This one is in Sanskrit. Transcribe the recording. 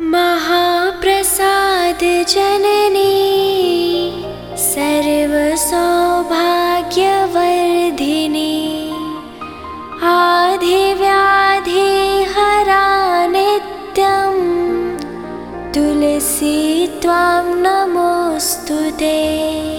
महाप्रसादजननी सर्वसौभाग्यवर्धिनी आधिव्याधिहरानित्यं तुलसी त्वां नमोऽस्तु ते।